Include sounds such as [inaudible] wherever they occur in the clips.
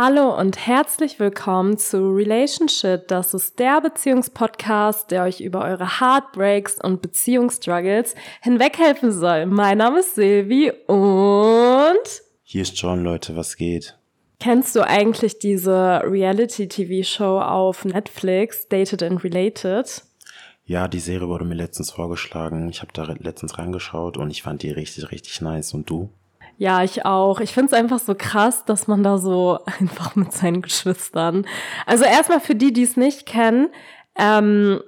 Hallo und herzlich willkommen zu Relationship. Das ist der Beziehungspodcast, der euch über eure Heartbreaks und Beziehungsstruggles hinweghelfen soll. Mein Name ist Silvi und hier ist John, Leute, was geht? Kennst du eigentlich diese Reality-TV-Show auf Netflix, Dated and Related? Ja, die Serie wurde mir letztens vorgeschlagen. Ich habe da letztens reingeschaut und ich fand die richtig, richtig nice. Und du? Ja, ich auch. Ich finde es einfach so krass, dass man da so [laughs] einfach mit seinen Geschwistern. Also erstmal für die, die es nicht kennen, ähm,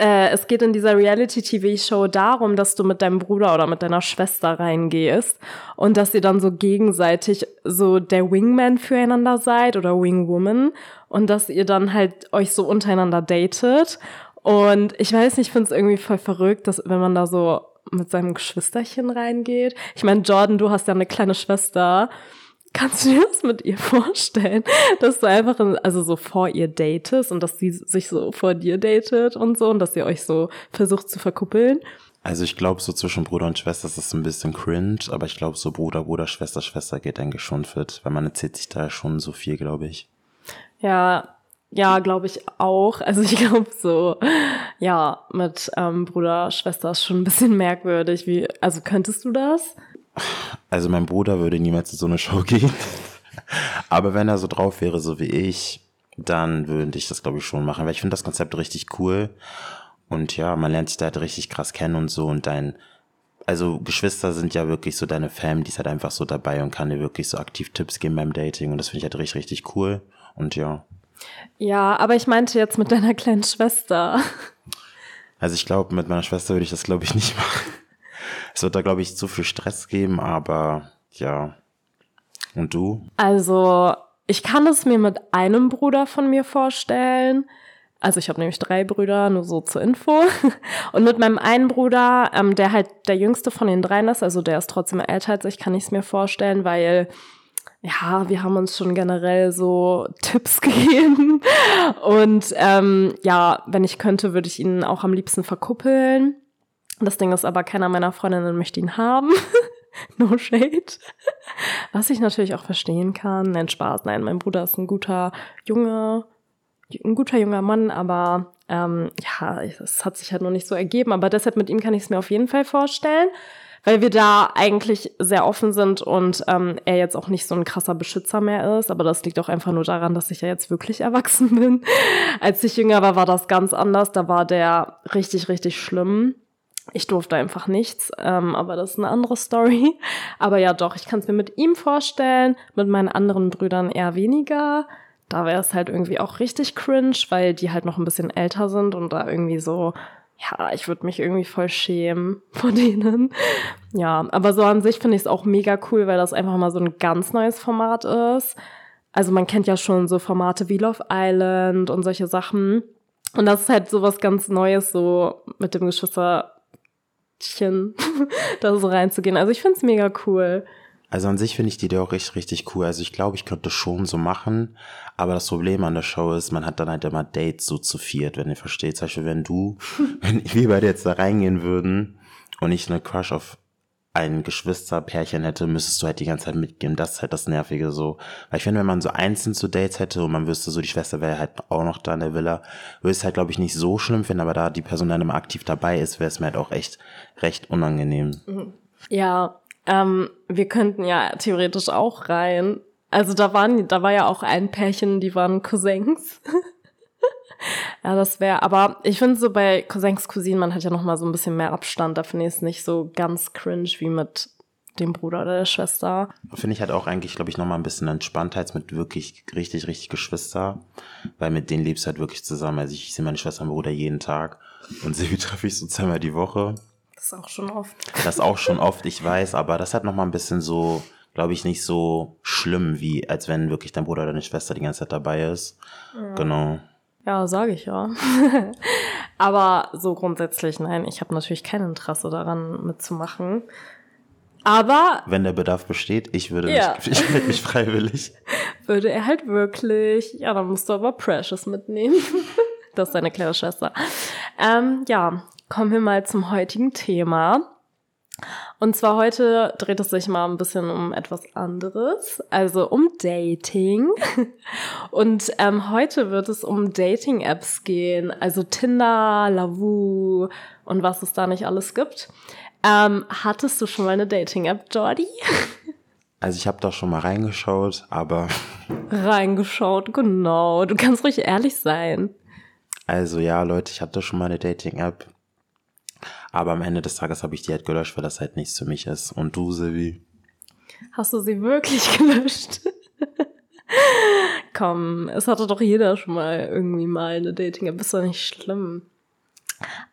äh, es geht in dieser Reality-TV-Show darum, dass du mit deinem Bruder oder mit deiner Schwester reingehst und dass ihr dann so gegenseitig so der Wingman füreinander seid oder Wingwoman und dass ihr dann halt euch so untereinander datet. Und ich weiß nicht, ich finde es irgendwie voll verrückt, dass wenn man da so mit seinem Geschwisterchen reingeht. Ich meine, Jordan, du hast ja eine kleine Schwester. Kannst du dir das mit ihr vorstellen, dass du einfach, in, also so vor ihr datest und dass sie sich so vor dir datet und so und dass ihr euch so versucht zu verkuppeln? Also ich glaube, so zwischen Bruder und Schwester ist es ein bisschen cringe, aber ich glaube, so Bruder, Bruder, Schwester, Schwester geht eigentlich schon fit, weil man erzählt sich da schon so viel, glaube ich. Ja, ja, glaube ich auch. [laughs] Also ich glaube so, ja, mit ähm, Bruder, Schwester ist schon ein bisschen merkwürdig. Wie, also könntest du das? Also mein Bruder würde niemals in so eine Show gehen. [laughs] Aber wenn er so drauf wäre, so wie ich, dann würde ich das, glaube ich, schon machen. Weil ich finde das Konzept richtig cool. Und ja, man lernt sich da halt richtig krass kennen und so. Und dein, also Geschwister sind ja wirklich so deine Fam, die ist halt einfach so dabei und kann dir wirklich so aktiv Tipps geben beim Dating. Und das finde ich halt richtig, richtig cool. Und ja. Ja, aber ich meinte jetzt mit deiner kleinen Schwester. Also ich glaube, mit meiner Schwester würde ich das, glaube ich, nicht [laughs] machen. Es wird da, glaube ich, zu viel Stress geben, aber ja. Und du? Also, ich kann es mir mit einem Bruder von mir vorstellen. Also ich habe nämlich drei Brüder, nur so zur Info. [laughs] Und mit meinem einen Bruder, ähm, der halt der jüngste von den dreien ist, also der ist trotzdem älter als ich, kann ich es mir vorstellen, weil ja, wir haben uns schon generell so Tipps [laughs] gegeben. Und ähm, ja, wenn ich könnte, würde ich ihn auch am liebsten verkuppeln. Das Ding ist aber, keiner meiner Freundinnen möchte ihn haben. [laughs] no shade. Was ich natürlich auch verstehen kann. Nein, Spaß. Nein, mein Bruder ist ein guter Junge, ein guter junger Mann, aber ähm, ja, es hat sich halt noch nicht so ergeben. Aber deshalb mit ihm kann ich es mir auf jeden Fall vorstellen weil wir da eigentlich sehr offen sind und ähm, er jetzt auch nicht so ein krasser Beschützer mehr ist. Aber das liegt auch einfach nur daran, dass ich ja jetzt wirklich erwachsen [laughs] bin. Als ich jünger war, war das ganz anders. Da war der richtig, richtig schlimm. Ich durfte einfach nichts, ähm, aber das ist eine andere Story. Aber ja, doch, ich kann es mir mit ihm vorstellen, mit meinen anderen Brüdern eher weniger. Da wäre es halt irgendwie auch richtig cringe, weil die halt noch ein bisschen älter sind und da irgendwie so ja, ich würde mich irgendwie voll schämen [laughs] vor denen. Ja, aber so an sich finde ich es auch mega cool, weil das einfach mal so ein ganz neues Format ist. Also man kennt ja schon so Formate wie Love Island und solche Sachen. Und das ist halt so was ganz Neues, so mit dem Geschwisterchen [laughs] da so reinzugehen. Also ich finde es mega cool. Also an sich finde ich die Idee auch richtig, richtig cool. Also ich glaube, ich könnte schon so machen. Aber das Problem an der Show ist, man hat dann halt immer Dates so zu viert, wenn ihr versteht. Zum Beispiel, wenn du, [laughs] wenn wir beide jetzt da reingehen würden und ich eine Crush auf ein Geschwisterpärchen hätte, müsstest du halt die ganze Zeit mitgehen. Das ist halt das Nervige so. Weil ich finde, wenn man so einzeln zu Dates hätte und man wüsste so, die Schwester wäre halt auch noch da in der Villa, würde es halt, glaube ich, nicht so schlimm finden, aber da die Person dann immer aktiv dabei ist, wäre es mir halt auch echt recht unangenehm. Ja, ähm, wir könnten ja theoretisch auch rein. Also da waren, da war ja auch ein Pärchen, die waren Cousins. [laughs] ja, das wäre, aber ich finde so bei Cousins, Cousinen, man hat ja noch mal so ein bisschen mehr Abstand. Da finde ich es nicht so ganz cringe wie mit dem Bruder oder der Schwester. Finde ich halt auch eigentlich, glaube ich, noch mal ein bisschen Entspanntheit mit wirklich richtig, richtig Geschwister, weil mit denen lebst du halt wirklich zusammen. Also ich sehe meine Schwester und Bruder jeden Tag und [laughs] sie treffe ich so zweimal die Woche. Das ist auch schon oft. Das ist auch schon oft, ich weiß, aber das hat noch mal ein bisschen so, glaube ich, nicht so schlimm, wie als wenn wirklich dein Bruder oder deine Schwester die ganze Zeit dabei ist. Ja. Genau. Ja, sage ich ja. [laughs] aber so grundsätzlich, nein, ich habe natürlich kein Interesse daran mitzumachen. Aber. Wenn der Bedarf besteht, ich würde ja. mich, ich melde mich freiwillig. [laughs] Würde er halt wirklich. Ja, dann musst du aber Precious mitnehmen. [laughs] das ist deine kleine Schwester. Ähm, ja, kommen wir mal zum heutigen Thema. Und zwar heute dreht es sich mal ein bisschen um etwas anderes, also um Dating. [laughs] Und ähm, heute wird es um Dating-Apps gehen, also Tinder, Lavu und was es da nicht alles gibt. Ähm, hattest du schon mal eine Dating-App, Jordi? [laughs] Also ich habe da schon mal reingeschaut, aber. [laughs] Reingeschaut, genau. Du kannst ruhig ehrlich sein. Also ja, Leute, ich hatte schon mal eine Dating-App. Aber am Ende des Tages habe ich die halt gelöscht, weil das halt nichts für mich ist. Und du, Silvi? Hast du sie wirklich [laughs] gelöscht? Komm, es hatte doch jeder schon mal irgendwie mal eine Dating-App. Ist doch nicht schlimm.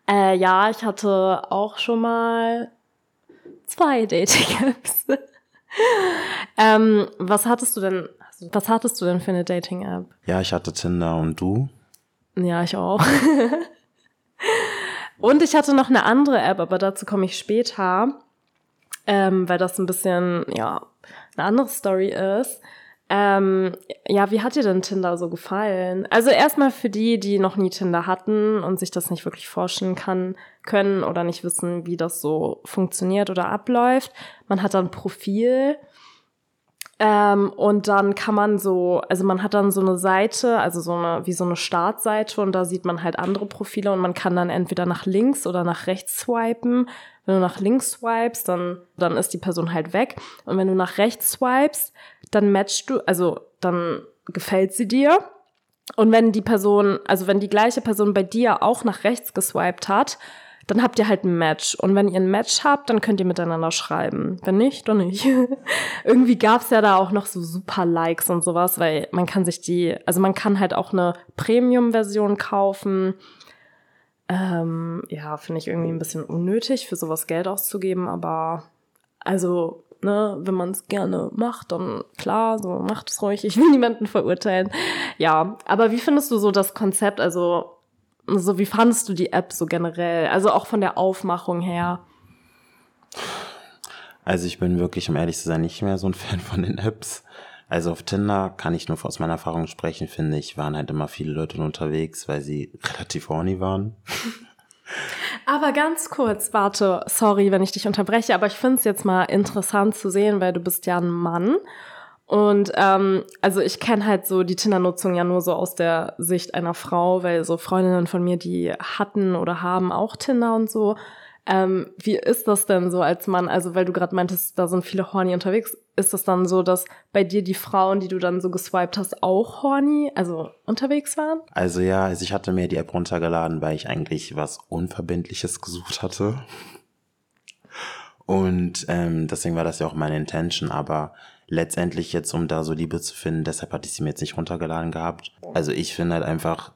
Äh, ja, ich hatte auch schon mal zwei Dating-Apps. [laughs] ähm, was hattest du denn, was hattest du denn für eine Dating-App? Ja, ich hatte Tinder und du? Ja, ich auch. [laughs] und ich hatte noch eine andere App, aber dazu komme ich später, ähm, weil das ein bisschen, ja, eine andere Story ist. Ähm, ja, wie hat dir denn Tinder so gefallen? Also erstmal für die, die noch nie Tinder hatten und sich das nicht wirklich vorstellen kann, können oder nicht wissen, wie das so funktioniert oder abläuft. Man hat dann Profil ähm, und dann kann man so, also man hat dann so eine Seite, also so eine, wie so eine Startseite und da sieht man halt andere Profile und man kann dann entweder nach links oder nach rechts swipen. Wenn du nach links swipest, dann, dann ist die Person halt weg. Und wenn du nach rechts swipest, dann matchst du, also dann gefällt sie dir. Und wenn die Person, also wenn die gleiche Person bei dir auch nach rechts geswiped hat, dann habt ihr halt ein Match. Und wenn ihr ein Match habt, dann könnt ihr miteinander schreiben. Wenn nicht, dann nicht. [laughs] Irgendwie gab's ja da auch noch so super Likes und sowas, weil man kann sich die, also man kann halt auch eine Premium-Version kaufen. Ähm, ja, finde ich irgendwie ein bisschen unnötig, für sowas Geld auszugeben, aber also ne, wenn man es gerne macht, dann klar, so macht es ruhig. Ich will niemanden verurteilen. Ja, aber wie findest du so das Konzept? Also, so wie fandest du die App so generell? Also auch von der Aufmachung her. Also ich bin wirklich, um ehrlich zu sein, nicht mehr so ein [laughs] Fan von den Apps. Also auf Tinder kann ich nur aus meiner Erfahrung sprechen, finde ich, waren halt immer viele Leute unterwegs, weil sie [laughs] relativ horny waren. Aber ganz kurz, warte, sorry, wenn ich dich unterbreche, aber ich finde es jetzt mal interessant zu sehen, weil du bist ja ein Mann. Und ähm, also ich kenne halt so die Tinder-Nutzung ja nur so aus der Sicht einer Frau, weil so Freundinnen von mir, die hatten oder haben auch Tinder und so. Ähm, wie ist das denn so als Mann? Also, weil du gerade meintest, da sind viele horny unterwegs. Ist das dann so, dass bei dir die Frauen, die du dann so geswiped hast, auch horny, also unterwegs waren? Also ja, also ich hatte mir die App runtergeladen, weil ich eigentlich was Unverbindliches gesucht hatte. Und ähm, deswegen war das ja auch meine Intention, aber letztendlich jetzt, um da so Liebe zu finden, deshalb hatte ich sie mir jetzt nicht runtergeladen gehabt. Also ich finde halt einfach,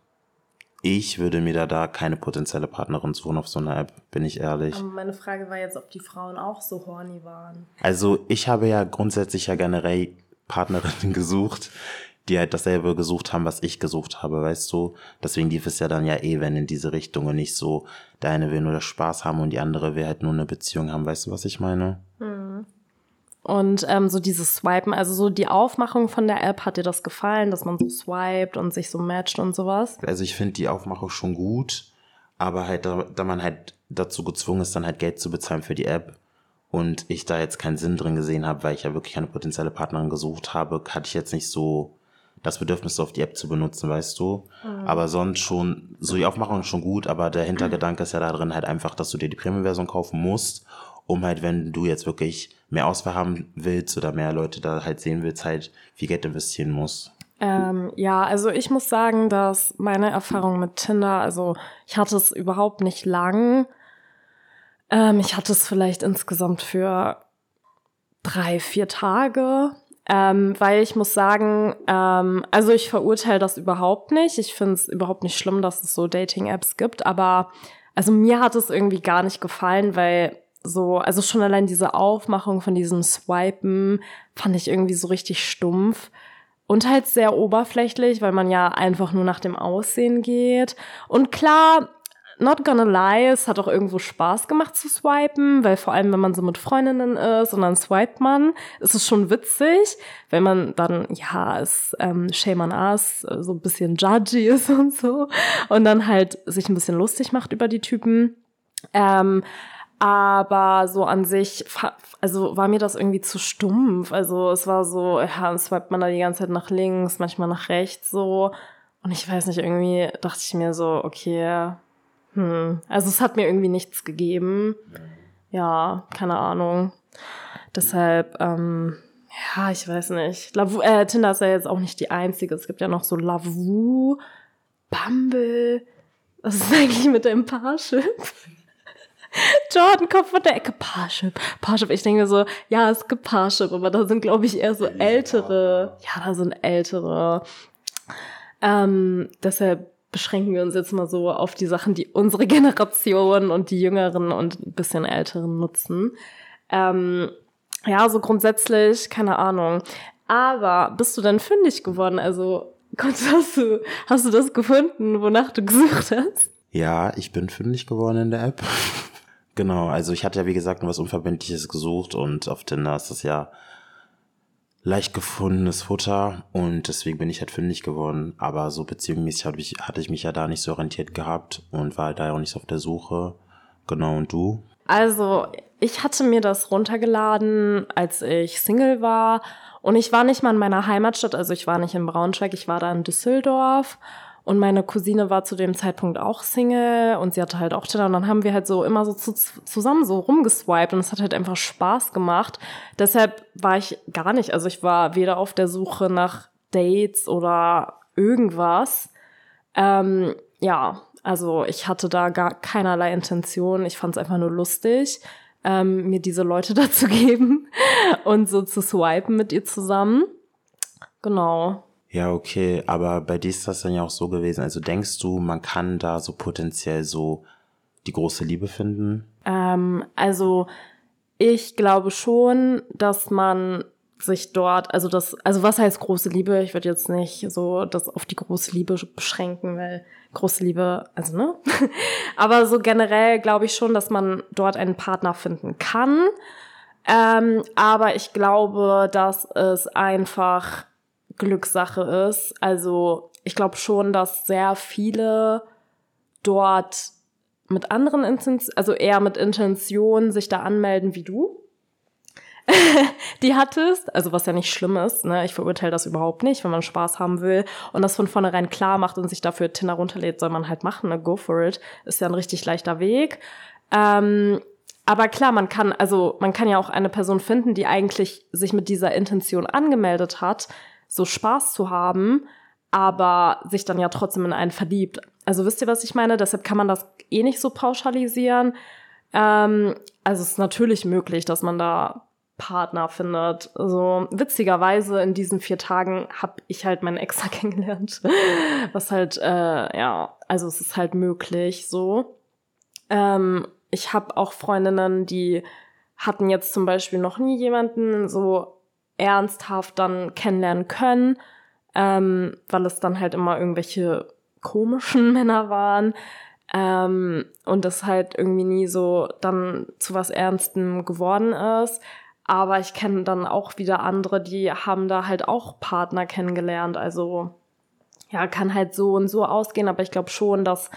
ich würde mir da, da keine potenzielle Partnerin suchen auf so einer App, bin ich ehrlich. Aber meine Frage war jetzt, ob die Frauen auch so horny waren. Also ich habe ja grundsätzlich ja generell Partnerinnen [laughs] gesucht, die halt dasselbe gesucht haben, was ich gesucht habe, weißt du? Deswegen lief es ja dann ja eh, wenn in diese Richtung und nicht so, der eine will nur das Spaß haben und die andere will halt nur eine Beziehung haben, weißt du, was ich meine? Hm. Und ähm, so dieses Swipen, also so die Aufmachung von der App, hat dir das gefallen, dass man so swiped und sich so matcht und sowas? Also ich finde die Aufmachung schon gut, aber halt, da, da man halt dazu gezwungen ist, dann halt Geld zu bezahlen für die App und ich da jetzt keinen Sinn drin gesehen habe, weil ich ja wirklich eine potenzielle Partnerin gesucht habe, hatte ich jetzt nicht so das Bedürfnis, auf die App zu benutzen, weißt du. Mhm. Aber sonst schon, so die Aufmachung ist schon gut, aber der Hintergedanke ist ja da drin halt einfach, dass du dir die Premium-Version kaufen musst um halt, wenn du jetzt wirklich mehr Auswahl haben willst oder mehr Leute da halt sehen willst, halt viel Geld investieren musst. Ähm, ja, also ich muss sagen, dass meine Erfahrung mit Tinder, also ich hatte es überhaupt nicht lang. Ähm, ich hatte es vielleicht insgesamt für drei, vier Tage. Ähm, weil ich muss sagen, ähm, also ich verurteile das überhaupt nicht. Ich finde es überhaupt nicht schlimm, dass es so Dating-Apps gibt, aber also mir hat es irgendwie gar nicht gefallen, weil so, also schon allein diese Aufmachung von diesem Swipen fand ich irgendwie so richtig stumpf und halt sehr oberflächlich, weil man ja einfach nur nach dem Aussehen geht. Und klar, not gonna lie, es hat auch irgendwo Spaß gemacht zu swipen, weil vor allem, wenn man so mit Freundinnen ist und dann swipet man, ist es schon witzig, wenn man dann, ja, es ähm, shame on us, so ein bisschen judgy [laughs] ist und so und dann halt sich ein bisschen lustig macht über die Typen. Ähm, Aber so an sich, also war mir das irgendwie zu stumpf. Also es war so, ja, swiped man da die ganze Zeit nach links, manchmal nach rechts so. Und ich weiß nicht, irgendwie dachte ich mir so, okay, hm, also es hat mir irgendwie nichts gegeben. Ja, keine Ahnung. Deshalb, ähm, ja, ich weiß nicht. Lavu, äh, Tinder ist ja jetzt auch nicht die einzige. Es gibt ja noch so Lavu, Bumble. Was ist eigentlich mit dem Parship? Jordan kommt von der Ecke Parship. Parship, ich denke so, ja, es gibt Parship, aber da sind, glaube ich, eher so ältere. Ja, da sind ältere. Ähm, deshalb beschränken wir uns jetzt mal so auf die Sachen, die unsere Generation und die Jüngeren und ein bisschen Älteren nutzen. Ähm, ja, so grundsätzlich, keine Ahnung. Aber bist du denn fündig geworden? Also, hast du, hast du das gefunden, wonach du gesucht hast? Ja, ich bin fündig geworden in der App. Genau, also ich hatte ja wie gesagt was Unverbindliches gesucht und auf Tinder ist das ja leicht gefundenes Futter und deswegen bin ich halt fündig geworden. Aber so beziehungsmäßig hatte ich, hatte ich mich ja da nicht so orientiert gehabt und war da auch nicht so auf der Suche. Genau, und du? Also, ich hatte mir das runtergeladen, als ich Single war. Und ich war nicht mal in meiner Heimatstadt, also ich war nicht in Braunschweig, ich war da in Düsseldorf. Und meine Cousine war zu dem Zeitpunkt auch Single und sie hatte halt auch Tinder. Und dann haben wir halt so immer so zu, zusammen so rumgeswiped und es hat halt einfach Spaß gemacht. Deshalb war ich gar nicht, also ich war weder auf der Suche nach Dates oder irgendwas. Ähm, ja, also ich hatte da gar keinerlei Intention. Ich fand es einfach nur lustig, ähm, mir diese Leute [laughs] dazu geben und so zu swipen mit ihr zusammen. Genau. Ja, okay, aber bei dir ist das dann ja auch so gewesen. Also denkst du, man kann da so potenziell so die große Liebe finden? Ähm, also ich glaube schon, dass man sich dort, also das, also was heißt große Liebe? Ich würde jetzt nicht so das auf die große Liebe beschränken, weil große Liebe, also ne? [laughs] Aber so generell glaube ich schon, dass man dort einen Partner finden kann. Ähm, aber ich glaube, dass es einfach Glückssache ist. Also ich glaube schon, dass sehr viele dort mit anderen Intentionen, also eher mit Intention sich da anmelden wie du. [laughs] die hattest, also was ja nicht schlimm ist, ne? ich verurteile das überhaupt nicht, wenn man Spaß haben will und das von vornherein klar macht und sich dafür Tinder runterlädt, soll man halt machen, ne? go for it, ist ja ein richtig leichter Weg. Ähm, aber klar, man kann, also man kann ja auch eine Person finden, die eigentlich sich mit dieser Intention angemeldet hat, so Spaß zu haben, aber sich dann ja trotzdem in einen verliebt. Also wisst ihr, was ich meine? Deshalb kann man das eh nicht so pauschalisieren. Ähm, also es ist natürlich möglich, dass man da Partner findet. Also witzigerweise in diesen vier Tagen habe ich halt meinen Ex [laughs] kennengelernt. Was halt, äh, ja, also es ist halt möglich so. Ähm, ich habe auch Freundinnen, die hatten jetzt zum Beispiel noch nie jemanden so ernsthaft dann kennenlernen können, ähm, weil es dann halt immer irgendwelche komischen [laughs] Männer waren ähm, und das halt irgendwie nie so dann zu was Ernstem geworden ist. Aber ich kenne dann auch wieder andere, die haben da halt auch Partner kennengelernt. Also ja, kann halt so und so ausgehen, aber ich glaube schon, dass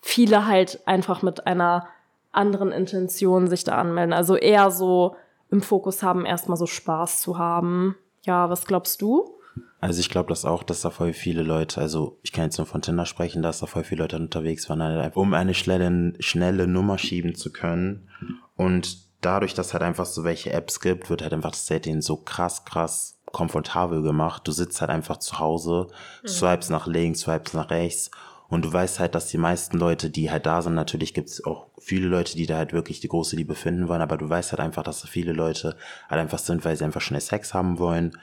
viele halt einfach mit einer anderen Intention sich da anmelden. Also eher so im Fokus haben, erstmal so Spaß zu haben. Ja, was glaubst du? Also ich glaube das auch, dass da voll viele Leute, also ich kann jetzt nur von Tinder sprechen, dass da voll viele Leute unterwegs waren, halt um eine schnelle, schnelle Nummer schieben zu können. Und dadurch, dass halt einfach so welche Apps gibt, wird halt einfach das Dating so krass, krass komfortabel gemacht. Du sitzt halt einfach zu Hause, mhm. swipes nach links, swipes nach rechts und du weißt halt, dass die meisten Leute, die halt da sind, natürlich gibt es auch viele Leute, die da halt wirklich die große Liebe finden wollen, aber du weißt halt einfach, dass so viele Leute halt einfach sind, weil sie einfach schnell Sex haben wollen.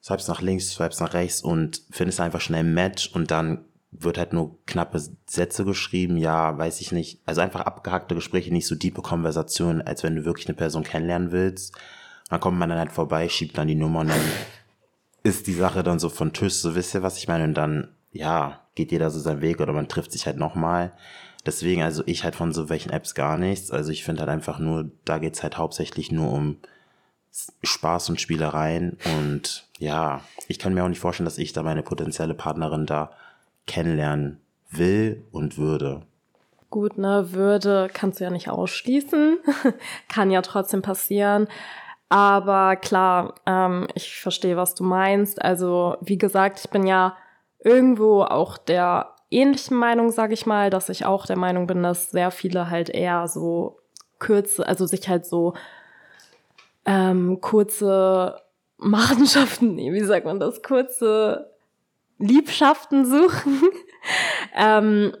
Swipes nach links, swipes nach rechts und findest einfach schnell ein Match und dann wird halt nur knappe Sätze geschrieben, ja, weiß ich nicht. Also einfach abgehackte Gespräche, nicht so diepe Konversationen, als wenn du wirklich eine Person kennenlernen willst. Dann kommt man dann halt vorbei, schiebt dann die Nummer und dann [laughs] ist die Sache dann so von Tisch, so wisst ihr, was ich meine? Und dann ja, geht jeder so seinen Weg oder man trifft sich halt nochmal. Deswegen, also ich halt von so welchen Apps gar nichts. Also ich finde halt einfach nur, da geht's halt hauptsächlich nur um Spaß und Spielereien. Und ja, ich kann mir auch nicht vorstellen, dass ich da meine potenzielle Partnerin da kennenlernen will und würde. gut, ne, Würde kannst du ja nicht ausschließen. [laughs] Kann ja trotzdem passieren. Aber klar, ähm, ich verstehe, was du meinst. Also, wie gesagt, ich bin ja irgendwo auch der ähnlichen Meinung, sage ich mal, dass ich auch der Meinung bin, dass sehr viele halt eher so kürze, also sich halt so ähm, kurze Machenschaften, nee, [laughs] wie sagt man das, kurze Liebschaften suchen. [laughs] ähm,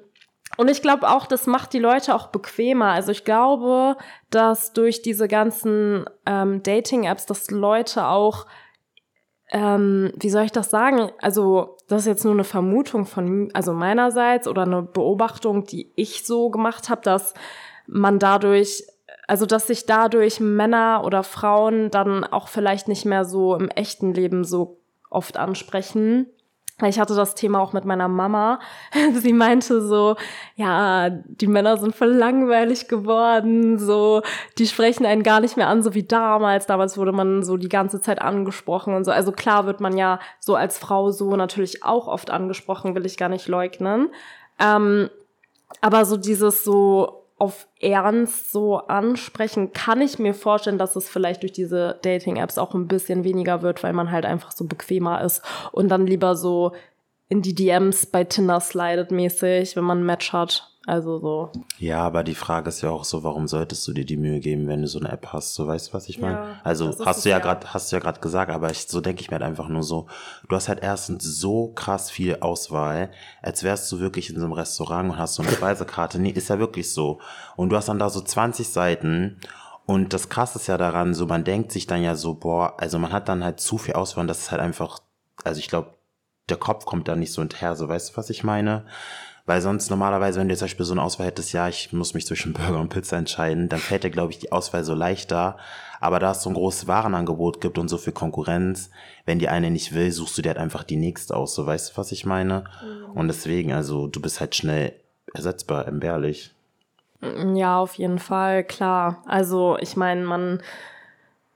und ich glaube auch, das macht die Leute auch bequemer. Also ich glaube, dass durch diese ganzen ähm, Dating-Apps, dass Leute auch, ähm, wie soll ich das sagen? Also das ist jetzt nur eine Vermutung von, also meinerseits oder eine Beobachtung, die ich so gemacht habe, dass man dadurch, also dass sich dadurch Männer oder Frauen dann auch vielleicht nicht mehr so im echten Leben so oft ansprechen ich hatte das Thema auch mit meiner Mama. [laughs] Sie meinte so, ja, die Männer sind voll langweilig geworden, so, die sprechen einen gar nicht mehr an, so wie damals. Damals wurde man so die ganze Zeit angesprochen und so. Also klar wird man ja so als Frau so natürlich auch oft angesprochen, will ich gar nicht leugnen. Ähm, aber so dieses so, auf Ernst so ansprechen, kann ich mir vorstellen, dass es vielleicht durch diese Dating-Apps auch ein bisschen weniger wird, weil man halt einfach so bequemer ist und dann lieber so in die DMs bei Tinder slidet mäßig, wenn man ein Match hat. Also so. Ja, aber die Frage ist ja auch so, warum solltest du dir die Mühe geben, wenn du so eine App hast? So weißt du, was ich meine? Ja, also hast du ja gerade, hast du ja gerade gesagt, aber ich, so denke ich mir halt einfach nur so, du hast halt erstens so krass viel Auswahl, als wärst du wirklich in so einem Restaurant und hast so eine [laughs] Speisekarte. Nee, ist ja wirklich so. Und du hast dann da so 20 Seiten und das krasse ist ja daran, so man denkt sich dann ja so, boah, also man hat dann halt zu viel Auswahl und das ist halt einfach, also ich glaube, der Kopf kommt da nicht so hinterher, so weißt du, was ich meine? Weil sonst normalerweise, wenn du zum Beispiel so eine Auswahl hättest, ja, ich muss mich zwischen [laughs] Burger und Pizza entscheiden, dann fällt dir, glaube ich, die Auswahl so leichter. Aber da es so ein großes Warenangebot gibt und so viel Konkurrenz, wenn die eine nicht will, suchst du dir halt einfach die nächste aus. So weißt du, was ich meine? Mhm. Und deswegen, also du bist halt schnell ersetzbar, entbehrlich. Ja, auf jeden Fall, klar. Also ich meine, man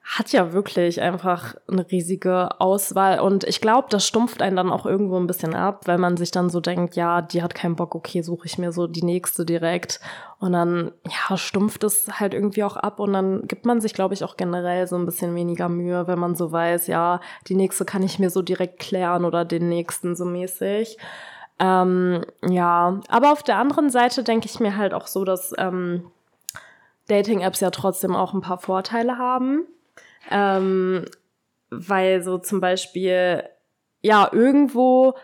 hat ja wirklich einfach eine riesige Auswahl und ich glaube, das stumpft einen dann auch irgendwo ein bisschen ab, weil man sich dann so denkt, ja, die hat keinen Bock, okay, suche ich mir so die nächste direkt und dann ja, stumpft es halt irgendwie auch ab und dann gibt man sich, glaube ich, auch generell so ein bisschen weniger Mühe, wenn man so weiß, ja, die nächste kann ich mir so direkt klären oder den nächsten so mäßig. Ähm, ja, aber auf der anderen Seite denke ich mir halt auch so, dass ähm, Dating-Apps ja trotzdem auch ein paar Vorteile haben. Ähm, weil so zum Beispiel, ja, irgendwo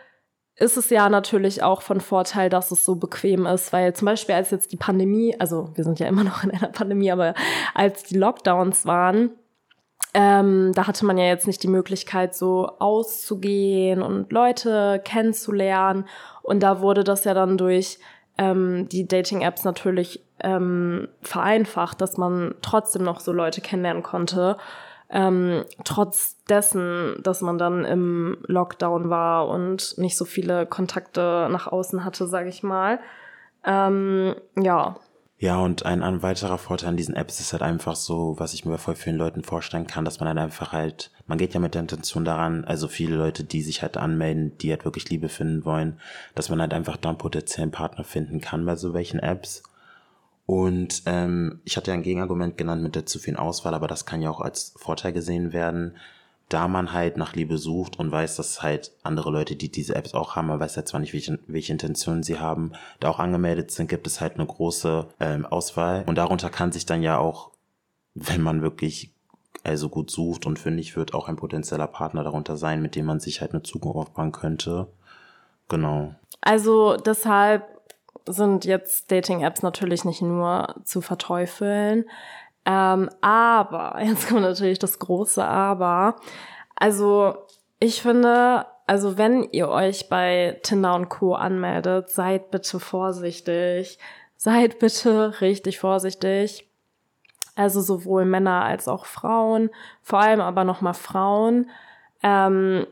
ist es ja natürlich auch von Vorteil, dass es so bequem ist, weil zum Beispiel als jetzt die Pandemie, also wir sind ja immer noch in einer Pandemie, aber als die Lockdowns waren, ähm, da hatte man ja jetzt nicht die Möglichkeit, so auszugehen und Leute kennenzulernen. Und da wurde das ja dann durch ähm, die Dating-Apps natürlich ähm, vereinfacht, dass man trotzdem noch so Leute kennenlernen konnte ähm, trotz dessen, dass man dann im Lockdown war und nicht so viele Kontakte nach außen hatte, sage ich mal. Ähm, ja. Ja, und ein, ein weiterer Vorteil an diesen Apps ist halt einfach so, was ich mir bei voll vielen Leuten vorstellen kann, dass man halt einfach halt, man geht ja mit der Intention daran, also viele Leute, die sich halt anmelden, die halt wirklich Liebe finden wollen, dass man halt einfach dann potenziellen Partner finden kann bei so welchen Apps. Und ähm, ich hatte ja ein Gegenargument genannt mit der zu vielen Auswahl, aber das kann ja auch als Vorteil gesehen werden, da man halt nach Liebe sucht und weiß, dass halt andere Leute, die diese Apps auch haben, man weiß ja zwar nicht, welche, welche Intentionen sie haben, da auch angemeldet sind, gibt es halt eine große ähm, Auswahl. Und darunter kann sich dann ja auch, wenn man wirklich also gut sucht und fündig wird, auch ein potenzieller Partner darunter sein, mit dem man sich halt eine Zukunft aufbauen könnte. Genau. Also deshalb sind jetzt Dating-Apps natürlich nicht nur zu verteufeln. Ähm, aber, [laughs] jetzt kommt natürlich das große Aber. Also, ich finde, also wenn ihr euch bei Tinder und Co. anmeldet, seid bitte vorsichtig. Seid bitte richtig vorsichtig. Also sowohl Männer als auch Frauen, vor allem aber nochmal Frauen. Ähm,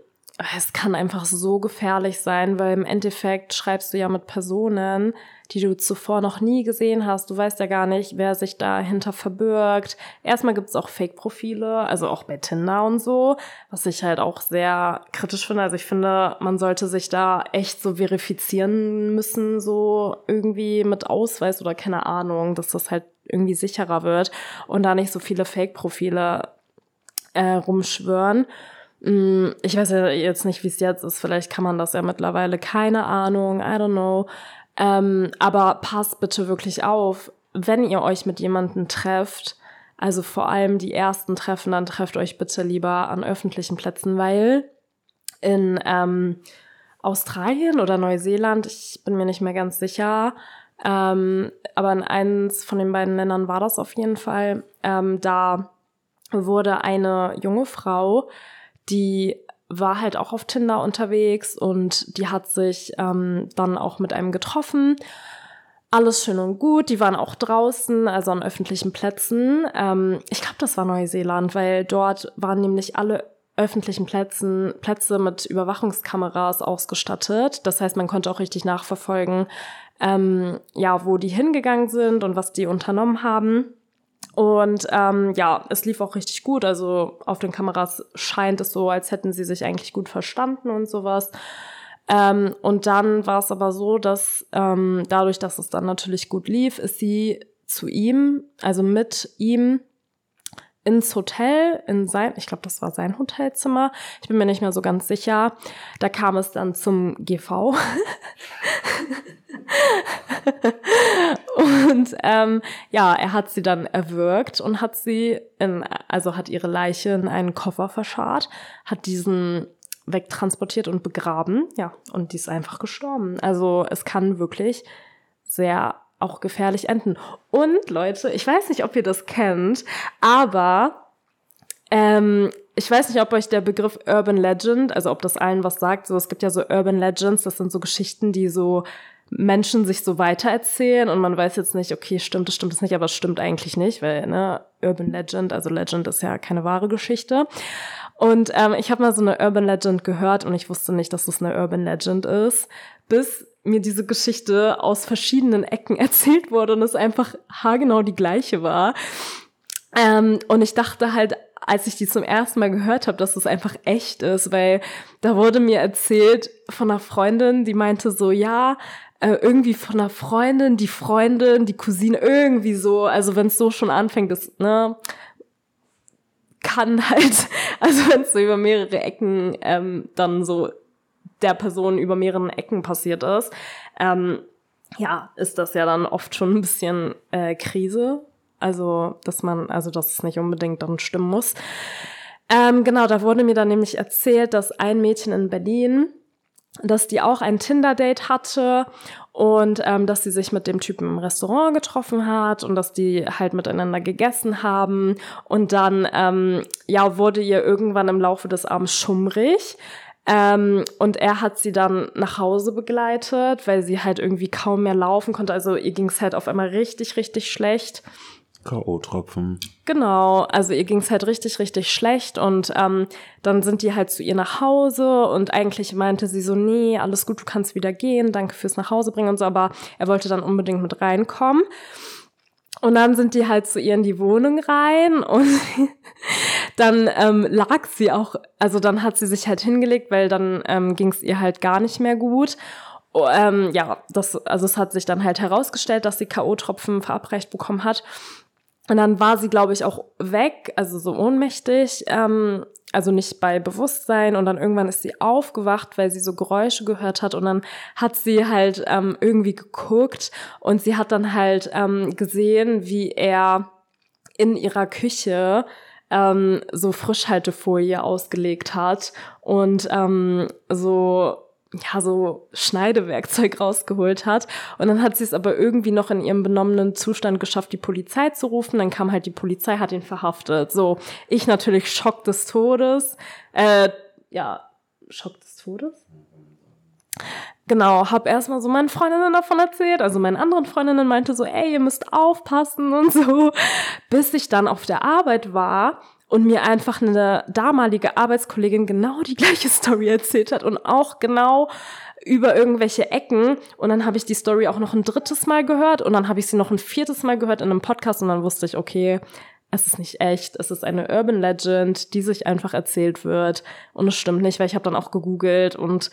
es kann einfach so gefährlich sein, weil im Endeffekt schreibst du ja mit Personen, die du zuvor noch nie gesehen hast. Du weißt ja gar nicht, wer sich dahinter verbirgt. Erstmal gibt's auch Fake-Profile, also auch bei Tinder und so, was ich halt auch sehr kritisch finde. Also ich finde, man sollte sich da echt so verifizieren müssen, so irgendwie mit Ausweis oder keine Ahnung, dass das halt irgendwie sicherer wird und da nicht so viele Fake-Profile äh, rumschwören. Mm, ich weiß ja jetzt nicht, wie es jetzt ist. Vielleicht kann man das ja mittlerweile. Keine Ahnung. I don't know. Ähm, aber passt bitte wirklich auf, wenn ihr euch mit jemandem trefft. Also vor allem die ersten Treffen, dann trefft euch bitte lieber an öffentlichen Plätzen, weil in ähm, Australien oder Neuseeland, ich bin mir nicht mehr ganz sicher, ähm, aber in eins von den beiden Ländern war das auf jeden Fall, ähm, da wurde eine junge Frau die war halt auch auf Tinder unterwegs und die hat sich ähm, dann auch mit einem getroffen. Alles schön und gut. Die waren auch draußen, also an öffentlichen Plätzen. Ähm, ich glaube, das war Neuseeland, weil dort waren nämlich alle öffentlichen Plätzen, Plätze mit Überwachungskameras ausgestattet. Das heißt, man konnte auch richtig nachverfolgen, ähm, ja, wo die hingegangen sind und was die unternommen haben. Und ähm, ja, es lief auch richtig gut. Also auf den Kameras scheint es so, als hätten sie sich eigentlich gut verstanden und sowas. Ähm, und dann war es aber so, dass ähm, dadurch, dass es dann natürlich gut lief, ist sie zu ihm, also mit ihm ins Hotel, in sein, ich glaube, das war sein Hotelzimmer. Ich bin mir nicht mehr so ganz sicher. Da kam es dann zum GV. [laughs] und ähm, ja, er hat sie dann erwürgt und hat sie in, also hat ihre Leiche in einen Koffer verscharrt, hat diesen wegtransportiert und begraben, ja, und die ist einfach gestorben. Also es kann wirklich sehr auch gefährlich enden. Und Leute, ich weiß nicht, ob ihr das kennt, aber ähm, ich weiß nicht, ob euch der Begriff Urban Legend, also ob das allen was sagt. So, es gibt ja so Urban Legends, das sind so Geschichten, die so Menschen sich so weitererzählen und man weiß jetzt nicht, okay, stimmt es, stimmt es nicht, aber es stimmt eigentlich nicht, weil, ne, Urban Legend, also Legend ist ja keine wahre Geschichte. Und ähm, ich habe mal so eine Urban Legend gehört und ich wusste nicht, dass das eine Urban Legend ist, bis mir diese Geschichte aus verschiedenen Ecken [laughs] erzählt wurde und es einfach haargenau die gleiche war. Ähm, und ich dachte halt, als ich die zum ersten Mal gehört habe, dass es einfach echt ist, weil da wurde mir erzählt von einer Freundin, die meinte so, ja, äh, irgendwie von einer Freundin, die Freundin, die Cousine, irgendwie so. Also wenn es so schon anfängt, das, ne, kann halt, [laughs] also wenn es so über mehrere Ecken ähm, dann so der Person über mehreren Ecken passiert ist, ähm, ja, ist das ja dann oft schon ein bisschen äh, Krise. Also, dass man, also dass es nicht unbedingt dann stimmen muss. Ähm, genau, da wurde mir dann nämlich erzählt, dass ein Mädchen in Berlin dass die auch ein Tinder-Date hatte und ähm, dass sie sich mit dem Typen im Restaurant getroffen hat und dass die halt miteinander gegessen haben und dann ähm, ja wurde ihr irgendwann im Laufe des Abends schummrig ähm, und er hat sie dann nach Hause begleitet, weil sie halt irgendwie kaum mehr laufen konnte. Also ihr ging es halt auf einmal richtig, richtig schlecht. K.O.-Tropfen. Genau, also ihr ging es halt richtig, richtig schlecht und ähm, dann sind die halt zu ihr nach Hause und eigentlich meinte sie so, nee, alles gut, du kannst wieder gehen, danke fürs Nachhausebringen und so, aber er wollte dann unbedingt mit reinkommen. Und dann sind die halt zu ihr in die Wohnung rein und dann ähm, lag sie auch, also dann hat sie sich halt hingelegt, weil dann ähm, ging es ihr halt gar nicht mehr gut. Oh, ähm, ja, das, also es hat sich dann halt herausgestellt, dass sie K.O.-Tropfen verabreicht bekommen hat. Und dann war sie, glaube ich, auch weg, also so ohnmächtig, ähm, also nicht bei Bewusstsein. Und dann irgendwann ist sie aufgewacht, weil sie so Geräusche gehört hat. Und dann hat sie halt ähm, irgendwie geguckt und sie hat dann halt ähm, gesehen, wie er in ihrer Küche ähm, so Frischhaltefolie ausgelegt hat und ähm, so ja, so Schneidewerkzeug rausgeholt hat. Und dann hat sie es aber irgendwie noch in ihrem benommenen Zustand geschafft, die Polizei zu rufen. Dann kam halt die Polizei, hat ihn verhaftet. So, ich natürlich Schock des Todes. Äh, ja, Schock des Todes? Genau, hab erstmal so meinen Freundinnen davon erzählt, also meinen anderen Freundinnen meinte so, ey, ihr müsst aufpassen und so, bis ich dann auf der Arbeit war und mir einfach eine damalige Arbeitskollegin genau die gleiche Story erzählt hat und auch genau über irgendwelche Ecken. Und dann habe ich die Story auch noch ein drittes Mal gehört und dann habe ich sie noch ein viertes Mal gehört in einem Podcast und dann wusste ich, okay, es ist nicht echt, es ist eine Urban Legend, die sich einfach erzählt wird. Und es stimmt nicht, weil ich habe dann auch gegoogelt und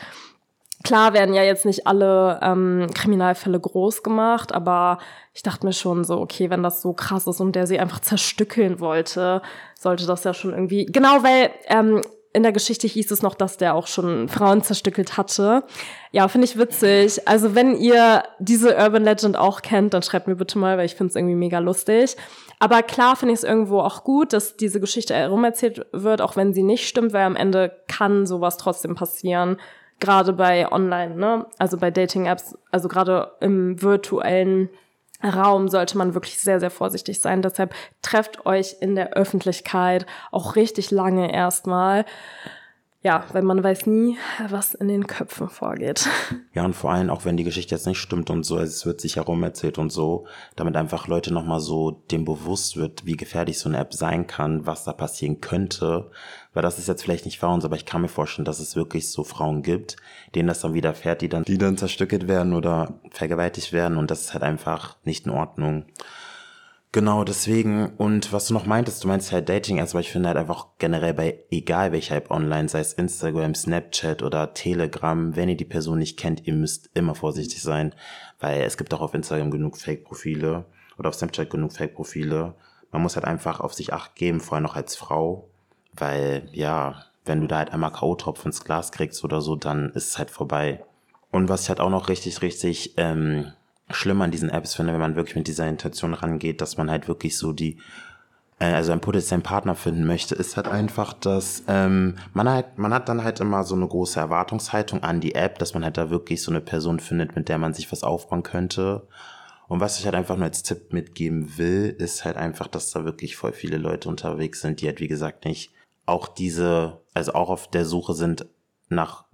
klar werden ja jetzt nicht alle ähm, Kriminalfälle groß gemacht, aber ich dachte mir schon so, okay, wenn das so krass ist und der sie einfach zerstückeln wollte, sollte das ja schon irgendwie, genau, weil ähm, in der Geschichte hieß es noch, dass der auch schon Frauen zerstückelt hatte. Ja, finde ich witzig. Also wenn ihr diese Urban Legend auch kennt, dann schreibt mir bitte mal, weil ich finde es irgendwie mega lustig. Aber klar finde ich es irgendwo auch gut, dass diese Geschichte herumerzählt wird, auch wenn sie nicht stimmt, weil am Ende kann sowas trotzdem passieren. Gerade bei Online, ne? Also bei Dating-Apps, also gerade im virtuellen Raum sollte man wirklich sehr, sehr vorsichtig sein. Deshalb trefft euch in der Öffentlichkeit auch richtig lange erstmal. Ja, weil man weiß nie, was in den Köpfen vorgeht. [laughs] Ja, und vor allem auch wenn die Geschichte jetzt nicht stimmt und so, also es wird sich herum erzählt und so, damit einfach Leute nochmal so dem bewusst wird, wie gefährlich so eine App sein kann, was da passieren könnte, weil das ist jetzt vielleicht nicht wahr, aber ich kann mir vorstellen, dass es wirklich so Frauen gibt, denen das dann widerfährt, die dann, die dann zerstückelt werden oder vergewaltigt werden und das ist halt einfach nicht in Ordnung. Genau, deswegen, und was du noch meintest, du meinst halt Dating erst, aber ich finde halt einfach generell bei egal welcher App online, sei es Instagram, Snapchat oder Telegram, wenn ihr die Person nicht kennt, ihr müsst immer vorsichtig sein, weil es gibt auch auf Instagram genug Fake-Profile oder auf Snapchat genug Fake-Profile. Man muss halt einfach auf sich acht geben, vor allem noch als Frau. Weil, ja, wenn du da halt einmal K.O.-Tropf ins Glas kriegst oder so, dann ist es halt vorbei. Und was ich halt auch noch richtig, richtig ähm, schlimm an diesen Apps finde, wenn man wirklich mit dieser Intention rangeht, dass man halt wirklich so die, äh, also einen potenziellen Partner finden möchte, ist halt einfach, dass ähm, man halt, man hat dann halt immer so eine große Erwartungshaltung an die App, dass man halt da wirklich so eine Person findet, mit der man sich was aufbauen könnte. Und was ich halt einfach nur als Tipp mitgeben will, ist halt einfach, dass da wirklich voll viele Leute unterwegs sind, die halt wie gesagt nicht auch diese, also auch auf der Suche sind nach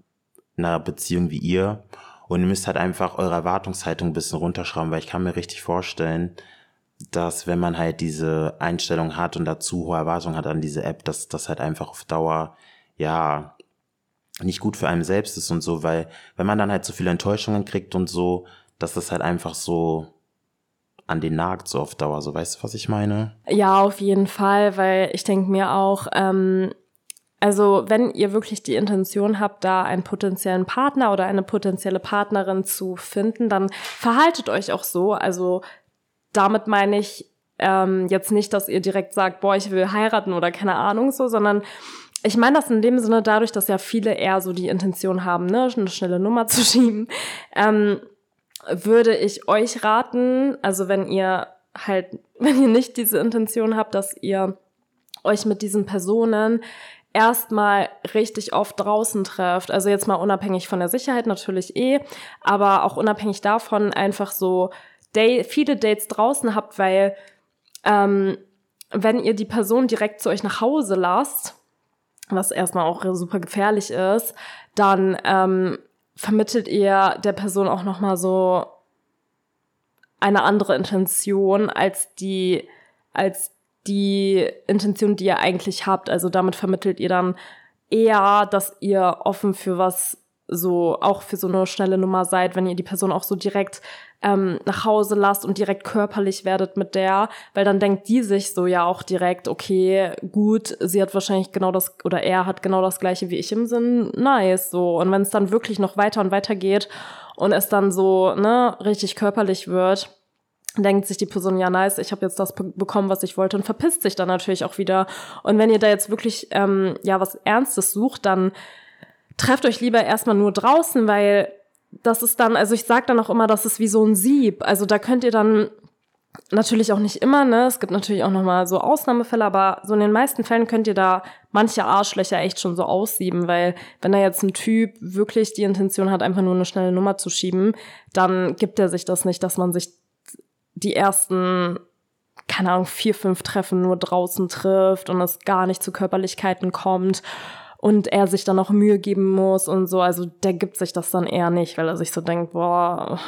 einer Beziehung wie ihr. Und ihr müsst halt einfach eure Erwartungshaltung ein bisschen runterschrauben, weil ich kann mir richtig vorstellen, dass wenn man halt diese Einstellung hat und dazu hohe Erwartungen hat an diese App, dass das halt einfach auf Dauer, ja, nicht gut für einen selbst ist und so, weil wenn man dann halt so viele Enttäuschungen kriegt und so, dass das halt einfach so an den nagt so auf Dauer. So, weißt du, was ich meine? Ja, auf jeden Fall, weil ich denke mir auch, ähm, also wenn ihr wirklich die Intention habt, da einen potenziellen Partner oder eine potenzielle Partnerin zu finden, dann verhaltet euch auch so. Also damit meine ich ähm, jetzt nicht, dass ihr direkt sagt, boah, ich will heiraten oder keine Ahnung so, sondern ich meine das in dem Sinne dadurch, dass ja viele eher so die Intention haben, ne, eine schnelle Nummer zu schieben. Ähm, würde ich euch raten, also wenn ihr halt, [laughs] wenn ihr nicht diese Intention habt, dass ihr euch mit diesen Personen erstmal richtig oft draußen trefft. Also jetzt mal unabhängig von der Sicherheit natürlich eh, aber auch unabhängig davon einfach so Day viele Dates draußen habt, weil ähm, wenn ihr die Person direkt zu euch nach Hause lasst, was erstmal auch super gefährlich ist, dann ähm, vermittelt ihr der Person auch noch mal so eine andere Intention als die als die Intention, die ihr eigentlich habt. Also damit vermittelt ihr dann eher, dass ihr offen für was so auch für so eine schnelle Nummer seid, wenn ihr die Person auch so direkt ähm, nach Hause lasst und direkt körperlich werdet mit der, weil dann denkt die sich so ja auch direkt, okay, gut, sie hat wahrscheinlich genau das oder er hat genau das gleiche wie ich im Sinn, nice, so. Und wenn es dann wirklich noch weiter und weiter geht und es dann so, ne, richtig körperlich wird, denkt sich die Person, ja nice, ich habe jetzt das bekommen, was ich wollte und verpisst sich dann natürlich auch wieder. Und wenn ihr da jetzt wirklich ähm, ja was Ernstes sucht, dann trefft euch lieber erstmal nur draußen, weil das ist dann, also ich sage dann auch immer, das ist wie so ein Sieb. Also da könnt ihr dann natürlich auch nicht immer, ne? Es gibt natürlich auch nochmal so Ausnahmefälle, aber so in den meisten Fällen könnt ihr da manche Arschlöcher echt schon so aussieben, weil wenn da jetzt ein Typ wirklich die Intention hat, einfach nur eine schnelle Nummer zu schieben, dann gibt er sich das nicht, dass man sich die ersten, keine Ahnung, vier, fünf Treffen nur draußen trifft und es gar nicht zu Körperlichkeiten kommt und er sich dann auch Mühe geben muss und so. Also der gibt sich das dann eher nicht, weil er sich so denkt, boah,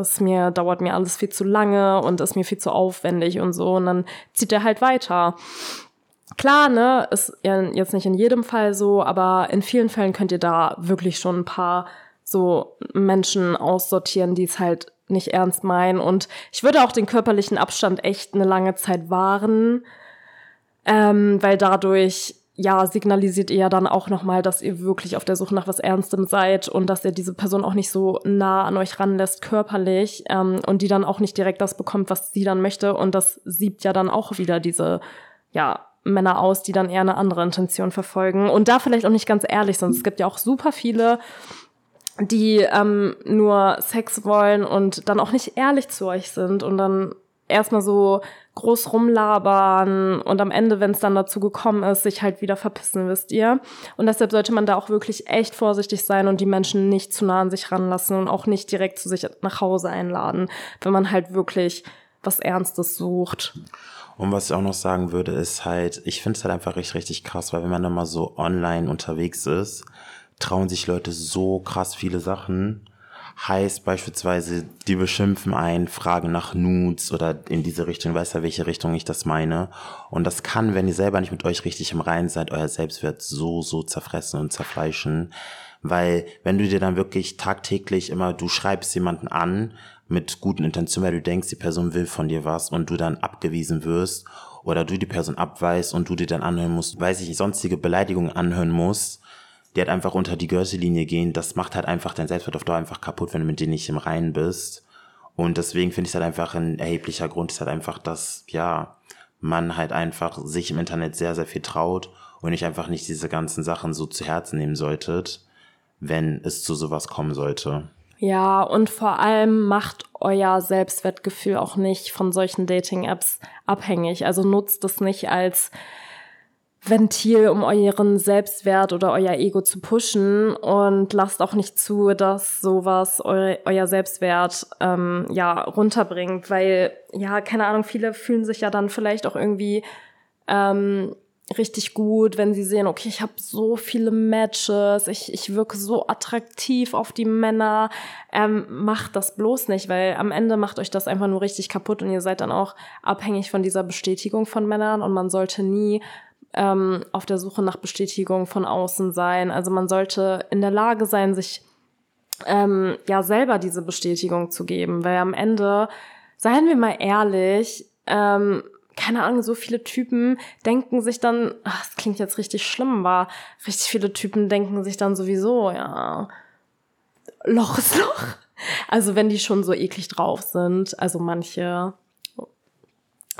es mir, dauert mir alles viel zu lange und ist mir viel zu aufwendig und so. Und dann zieht er halt weiter. klar, ne, ist jetzt nicht in jedem Fall so, aber in vielen Fällen könnt ihr da wirklich schon ein paar so Menschen aussortieren, die es halt nicht ernst meinen. Und ich würde auch den körperlichen Abstand echt eine lange Zeit wahren, ähm, weil dadurch ja, signalisiert ihr ja dann auch nochmal, dass ihr wirklich auf der Suche nach was Ernstem seid und dass ihr diese Person auch nicht so nah an euch ranlässt körperlich ähm, und die dann auch nicht direkt das bekommt, was sie dann möchte. Und das siebt ja dann auch wieder diese, ja, Männer aus, die dann eher eine andere Intention verfolgen und da vielleicht auch nicht ganz ehrlich sind. Es gibt ja auch super viele, die ähm, nur Sex wollen und dann auch nicht ehrlich zu euch sind und dann erstmal so groß rumlabern und am Ende, wenn es dann dazu gekommen ist, sich halt wieder verpissen, wisst ihr. Und deshalb sollte man da auch wirklich echt vorsichtig sein und die Menschen nicht zu nah an sich ranlassen und auch nicht direkt zu sich nach Hause einladen, wenn man halt wirklich was Ernstes sucht. Und was ich auch noch sagen würde, ist halt, ich finde es halt einfach richtig, richtig krass, weil wenn man dann mal so online unterwegs ist, trauen sich Leute so krass viele Sachen heißt beispielsweise, die beschimpfen einen, fragen nach Nudes oder in diese Richtung, weiß ja, welche Richtung ich das meine. Und das kann, wenn ihr selber nicht mit euch richtig im Reinen seid, euer Selbstwert so, so zerfressen und zerfleischen. Weil wenn du dir dann wirklich tagtäglich immer, du schreibst jemanden an mit guten Intentionen, weil du denkst, die Person will von dir was und du dann abgewiesen wirst oder du die Person abweist und du dir dann anhören musst, weiß ich, sonstige Beleidigungen anhören musst, die halt einfach unter die Gürtellinie gehen, das macht halt einfach dein Selbstwert auf Dauer einfach kaputt, wenn du mit denen nicht im Reinen bist. Und deswegen finde ich es halt einfach ein erheblicher Grund, ist halt einfach, dass, ja, man halt einfach sich im Internet sehr, sehr viel traut und ich einfach nicht diese ganzen Sachen so zu Herzen nehmen solltet, wenn es zu sowas kommen sollte. Ja, und vor allem macht euer Selbstwertgefühl auch nicht von solchen Dating-Apps abhängig. Also nutzt es nicht als Ventil, um euren Selbstwert oder euer Ego zu pushen und lasst auch nicht zu, dass sowas eu euer Selbstwert ähm, ja runterbringt, weil ja keine Ahnung, viele fühlen sich ja dann vielleicht auch irgendwie ähm, richtig gut, wenn sie sehen, okay, ich habe so viele Matches, ich, ich wirke so attraktiv auf die Männer. Ähm, macht das bloß nicht, weil am Ende macht euch das einfach nur richtig kaputt und ihr seid dann auch abhängig von dieser Bestätigung von Männern und man sollte nie ähm, auf der Suche nach Bestätigung von außen sein. Also man sollte in der Lage sein, sich ähm, ja selber diese Bestätigung zu geben, weil am Ende, seien wir mal ehrlich, ähm, keine Ahnung, so viele Typen denken sich dann, ach, das klingt jetzt richtig schlimm, war richtig viele Typen denken sich dann sowieso, ja, Loch ist Loch. Also wenn die schon so eklig drauf sind, also manche,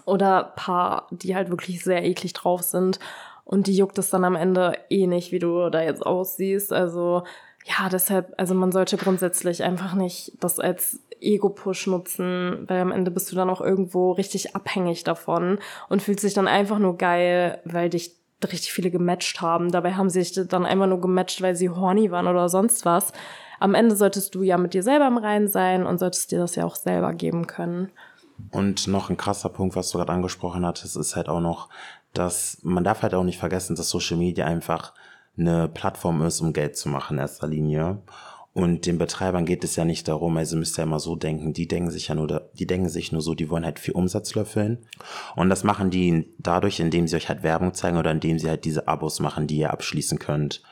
oder paar, die halt wirklich sehr eklig drauf sind. Und die juckt es dann am Ende eh nicht, wie du da jetzt aussiehst. Also ja, deshalb, also man sollte grundsätzlich einfach nicht das als Ego-Push nutzen, weil am Ende bist du dann auch irgendwo richtig abhängig davon und fühlst dich dann einfach nur geil, weil dich richtig viele gematcht haben. Dabei haben sie sich dann einfach nur gematcht, weil sie horny waren oder sonst was. Am Ende solltest du ja mit dir selber im Reinen sein und solltest dir das ja auch selber geben können. Und noch ein krasser Punkt, was du gerade angesprochen hattest, ist halt auch noch, dass man darf halt auch nicht vergessen, dass Social Media einfach eine Plattform ist, um Geld zu machen in erster Linie. Und den Betreibern geht es ja nicht darum, also müsst ihr ja immer so denken, die denken sich ja nur, die denken sich nur so, die wollen halt viel Umsatz löffeln. Und das machen die dadurch, indem sie euch halt Werbung zeigen oder indem sie halt diese Abos machen, die ihr abschließen könnt.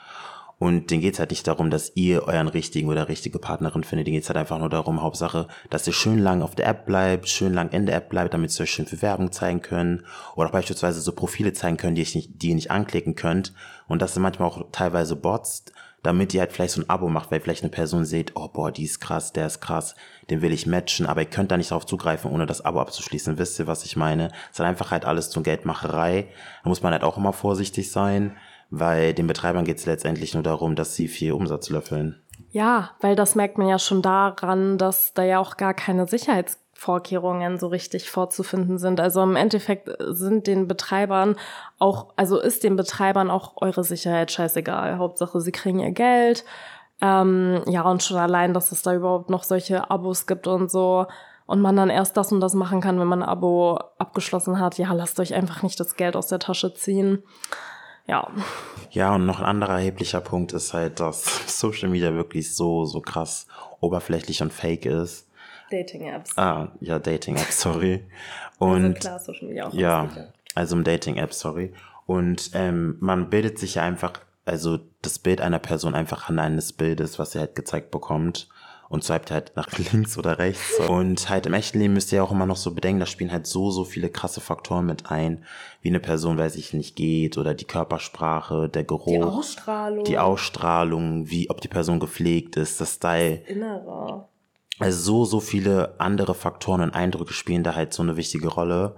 Und denen geht's halt nicht darum, dass ihr euren richtigen oder richtige Partnerin findet. Denen geht's halt einfach nur darum, Hauptsache, dass ihr schön lang auf der App bleibt, schön lang in der App bleibt, damit sie euch schön für Werbung zeigen können. Oder beispielsweise so Profile zeigen können, die, ich nicht, die ihr nicht anklicken könnt. Und das sind manchmal auch teilweise Bots, damit ihr halt vielleicht so ein Abo macht, weil vielleicht eine Person seht, oh boah, die ist krass, der ist krass, den will ich matchen, aber ihr könnt da nicht darauf zugreifen, ohne das Abo abzuschließen. Wisst ihr, was ich meine? Es ist halt einfach halt alles zur Geldmacherei. Da muss man halt auch immer vorsichtig sein weil den Betreibern geht es letztendlich nur darum, dass sie viel Umsatz löffeln. Ja, weil das merkt man ja schon daran, dass da ja auch gar keine Sicherheitsvorkehrungen so richtig vorzufinden sind. Also im Endeffekt sind den Betreibern auch, also ist den Betreibern auch eure Sicherheit scheißegal. Hauptsache, sie kriegen ihr Geld. Ähm, ja, und schon allein, dass es da überhaupt noch solche Abos gibt und so und man dann erst das und das machen kann, wenn man ein Abo abgeschlossen hat. Ja, lasst euch einfach nicht das Geld aus der Tasche ziehen ja. Ja, und noch ein anderer erheblicher Punkt ist halt, dass [laughs] Social Media wirklich so, so krass oberflächlich und fake ist. Dating-Apps. Ah, ja, Dating-Apps, [laughs] sorry. Und also klar, Social Media auch ja, also im Dating-Apps, sorry. Und ähm, man bildet sich ja einfach, also das Bild einer Person einfach an eines Bildes, was sie halt gezeigt bekommt und swiped halt nach [laughs] links oder rechts. Und halt im echten Leben müsst ihr auch immer noch so bedenken, da spielen halt so, so viele krasse Faktoren mit ein, wie eine Person, weiß ich nicht, geht oder die Körpersprache, der Geruch. Die Ausstrahlung. Die Ausstrahlung, wie, ob die Person gepflegt ist, das Style. Das Innere. Also so, so viele andere Faktoren und Eindrücke spielen da halt so eine wichtige Rolle.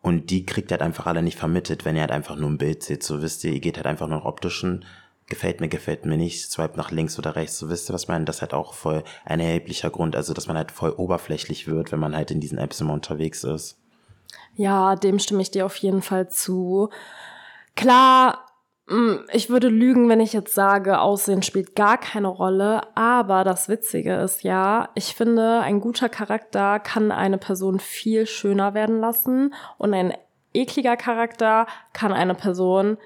Und die kriegt halt einfach alle nicht vermittelt, wenn ihr halt einfach nur ein Bild seht. So wisst ihr, ihr geht halt einfach nur optischen gefällt mir, gefällt mir nicht, swipe nach links oder rechts, so wisst ihr, was ich? Das ist halt auch voll ein erheblicher Grund, also dass man halt voll oberflächlich wird, wenn man halt in diesen Apps immer unterwegs ist. Ja, dem stimme ich dir auf jeden Fall zu. Klar, mm, ich würde lügen, wenn ich jetzt sage, Aussehen spielt gar keine Rolle, aber das Witzige ist ja, ich finde, ein guter Charakter kann eine Person viel schöner werden lassen und ein ekliger Charakter kann eine Person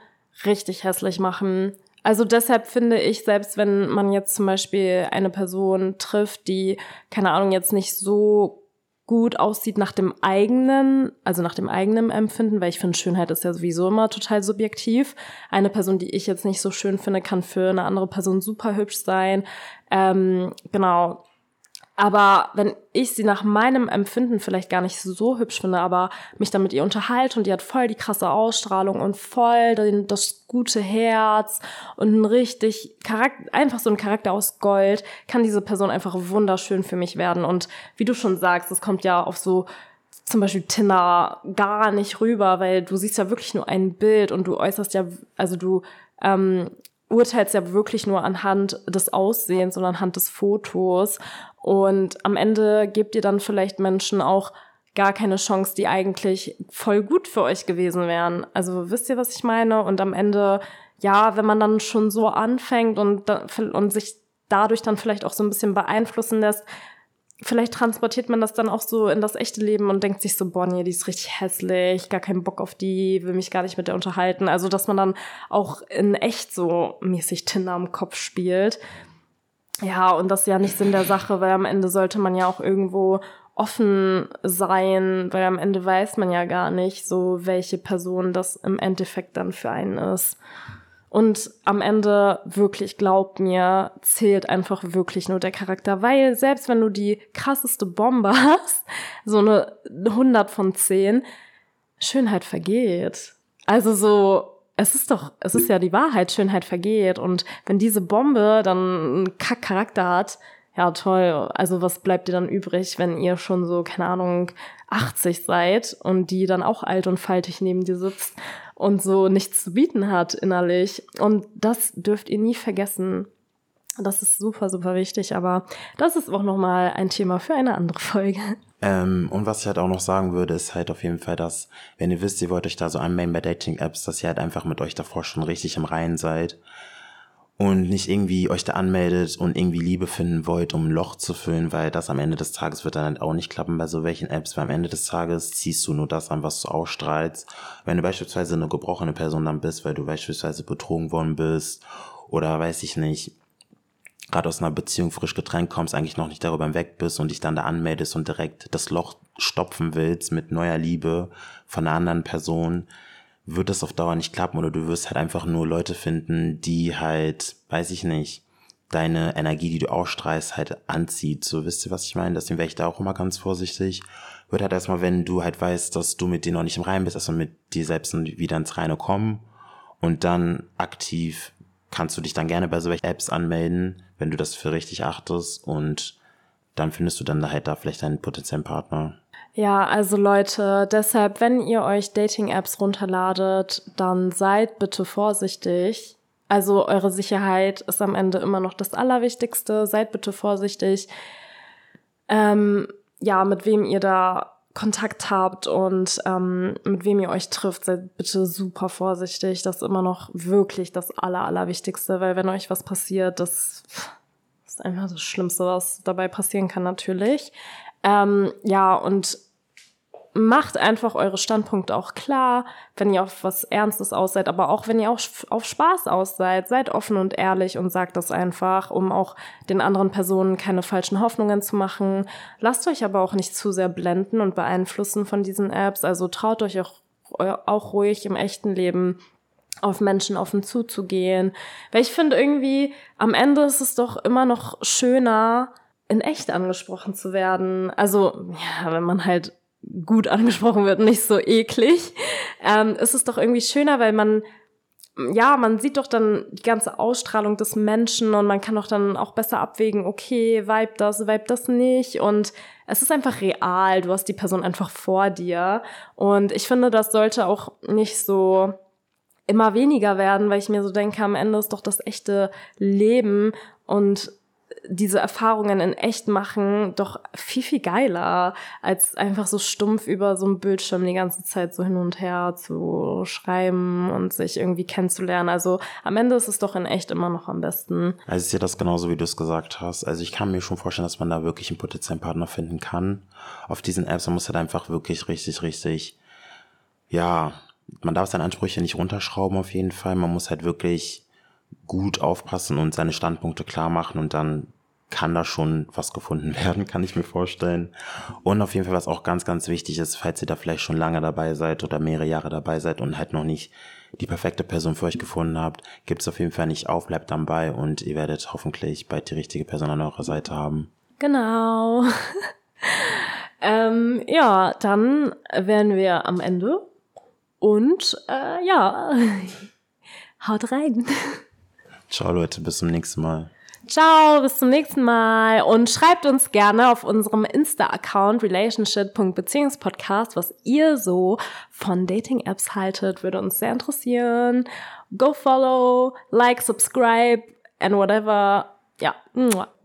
richtig hässlich machen, also deshalb finde ich, selbst wenn man jetzt zum Beispiel eine Person trifft, die, keine Ahnung, jetzt nicht so gut aussieht nach dem eigenen, also nach dem eigenen Empfinden, weil ich finde, Schönheit ist ja sowieso immer total subjektiv. Eine Person, die ich jetzt nicht so schön finde, kann für eine andere Person super hübsch sein. Ähm, genau, aber wenn ich sie nach meinem Empfinden vielleicht gar nicht so hübsch finde, aber mich dann mit ihr unterhalte und die hat voll die krasse Ausstrahlung und voll den, das gute Herz und ein richtig Charakter, einfach so ein Charakter aus Gold, kann diese Person einfach wunderschön für mich werden. Und wie du schon sagst, es kommt ja auf so zum Beispiel Tinder gar nicht rüber, weil du siehst ja wirklich nur ein Bild und du äußerst ja, also du ähm, urteilst ja wirklich nur anhand des Aussehens und anhand des Fotos. Und am Ende gebt ihr dann vielleicht Menschen auch gar keine Chance, die eigentlich voll gut für euch gewesen wären. Also wisst ihr, was ich meine? Und am Ende, ja, wenn man dann schon so anfängt und, und sich dadurch dann vielleicht auch so ein bisschen beeinflussen lässt, vielleicht transportiert man das dann auch so in das echte Leben und denkt sich so, boah, nee, die ist richtig hässlich, gar keinen Bock auf die, will mich gar nicht mit der unterhalten. Also, dass man dann auch in echt so mäßig Tinder am Kopf spielt. Ja, und das ist ja nicht Sinn der Sache, weil am Ende sollte man ja auch irgendwo offen sein, weil am Ende weiß man ja gar nicht, so welche Person das im Endeffekt dann für einen ist. Und am Ende wirklich, glaubt mir, zählt einfach wirklich nur der Charakter, weil selbst wenn du die krasseste Bombe [laughs] hast, so eine 100 von 10, Schönheit vergeht. Also so, es ist doch, es ist ja die Wahrheit, Schönheit vergeht. Und wenn diese Bombe dann einen Kack-Charakter hat, ja toll, also was bleibt dir dann übrig, wenn ihr schon so, keine Ahnung, 80 seid und die dann auch alt und faltig neben dir sitzt und so nichts zu bieten hat innerlich. Und das dürft ihr nie vergessen. Das ist super, super wichtig, aber das ist auch nochmal ein Thema für eine andere Folge. Ähm, und was ich halt auch noch sagen würde, ist halt auf jeden Fall, dass, wenn ihr wisst, ihr wollt euch da so anmelden bei Dating-Apps, dass ihr halt einfach mit euch davor schon richtig im Reinen seid und nicht irgendwie euch da anmeldet und irgendwie Liebe finden wollt, um ein Loch zu füllen, weil das am Ende des Tages wird dann halt auch nicht klappen bei so welchen Apps, weil am Ende des Tages ziehst du nur das an, was du ausstrahlst. Wenn du beispielsweise eine gebrochene Person dann bist, weil du beispielsweise betrogen worden bist oder weiß ich nicht, gerade aus einer Beziehung frisch getrennt kommst, eigentlich noch nicht darüber hinweg bist und dich dann da anmeldest und direkt das Loch stopfen willst mit neuer Liebe von einer anderen Person, wird das auf Dauer nicht klappen oder du wirst halt einfach nur Leute finden, die halt, weiß ich nicht, deine Energie, die du ausstrahlst, halt anzieht. So, wisst ihr, was ich meine? Deswegen wäre ich da auch immer ganz vorsichtig. Wird halt erstmal, wenn du halt weißt, dass du mit dir noch nicht im Reinen bist, erstmal mit dir selbst wieder ins Reine kommen und dann aktiv kannst du dich dann gerne bei solchen Apps anmelden, wenn du das für richtig achtest und dann findest du dann halt da vielleicht einen potenziellen Partner. Ja, also Leute, deshalb, wenn ihr euch Dating-Apps runterladet, dann seid bitte vorsichtig. Also eure Sicherheit ist am Ende immer noch das Allerwichtigste. Seid bitte vorsichtig. Ähm, ja, mit wem ihr da Kontakt habt und ähm, mit wem ihr euch trifft, seid bitte super vorsichtig. Das ist immer noch wirklich das Aller, Allerwichtigste, weil wenn euch was passiert, das ist einfach das Schlimmste, was dabei passieren kann, natürlich. Ähm, ja, und macht einfach eure Standpunkte auch klar, wenn ihr auf was Ernstes aus seid, aber auch wenn ihr auch auf Spaß aus seid, seid offen und ehrlich und sagt das einfach, um auch den anderen Personen keine falschen Hoffnungen zu machen. Lasst euch aber auch nicht zu sehr blenden und beeinflussen von diesen Apps, also traut euch auch, auch ruhig im echten Leben auf Menschen offen zuzugehen. Weil ich finde irgendwie, am Ende ist es doch immer noch schöner, in echt angesprochen zu werden. Also, ja, wenn man halt gut angesprochen wird, nicht so eklig, ähm, ist es doch irgendwie schöner, weil man ja, man sieht doch dann die ganze Ausstrahlung des Menschen und man kann doch dann auch besser abwägen, okay, vibe das, vibe das nicht. Und es ist einfach real, du hast die Person einfach vor dir. Und ich finde, das sollte auch nicht so immer weniger werden, weil ich mir so denke, am Ende ist doch das echte Leben. Und diese Erfahrungen in echt machen doch viel, viel geiler, als einfach so stumpf über so einen Bildschirm die ganze Zeit so hin und her zu schreiben und sich irgendwie kennenzulernen. Also am Ende ist es doch in echt immer noch am besten. Also ich sehe das genauso, wie du es gesagt hast. Also ich kann mir schon vorstellen, dass man da wirklich einen potenziellen Partner finden kann. Auf diesen Apps, man muss halt einfach wirklich richtig, richtig, ja, man darf seine Ansprüche nicht runterschrauben auf jeden Fall. Man muss halt wirklich gut aufpassen und seine Standpunkte klar machen und dann kann da schon was gefunden [laughs] werden, kann ich mir vorstellen. Und auf jeden Fall, was auch ganz, ganz wichtig ist, falls ihr da vielleicht schon lange dabei seid oder mehrere Jahre dabei seid und halt noch nicht die perfekte Person für euch gefunden habt, gibt es auf jeden Fall nicht auf, bleibt dabei und ihr werdet hoffentlich bald die richtige Person an eurer Seite haben. Genau. [laughs] ähm, ja, dann wären wir am Ende und äh, ja, [laughs] haut rein. Ciao Leute, bis zum nächsten Mal. Ciao, bis zum nächsten Mal und schreibt uns gerne auf unserem Insta-Account relationship.beziehungspodcast, was ihr so von Dating-Apps haltet, würde uns sehr interessieren. Go follow, like, subscribe and whatever. Ja,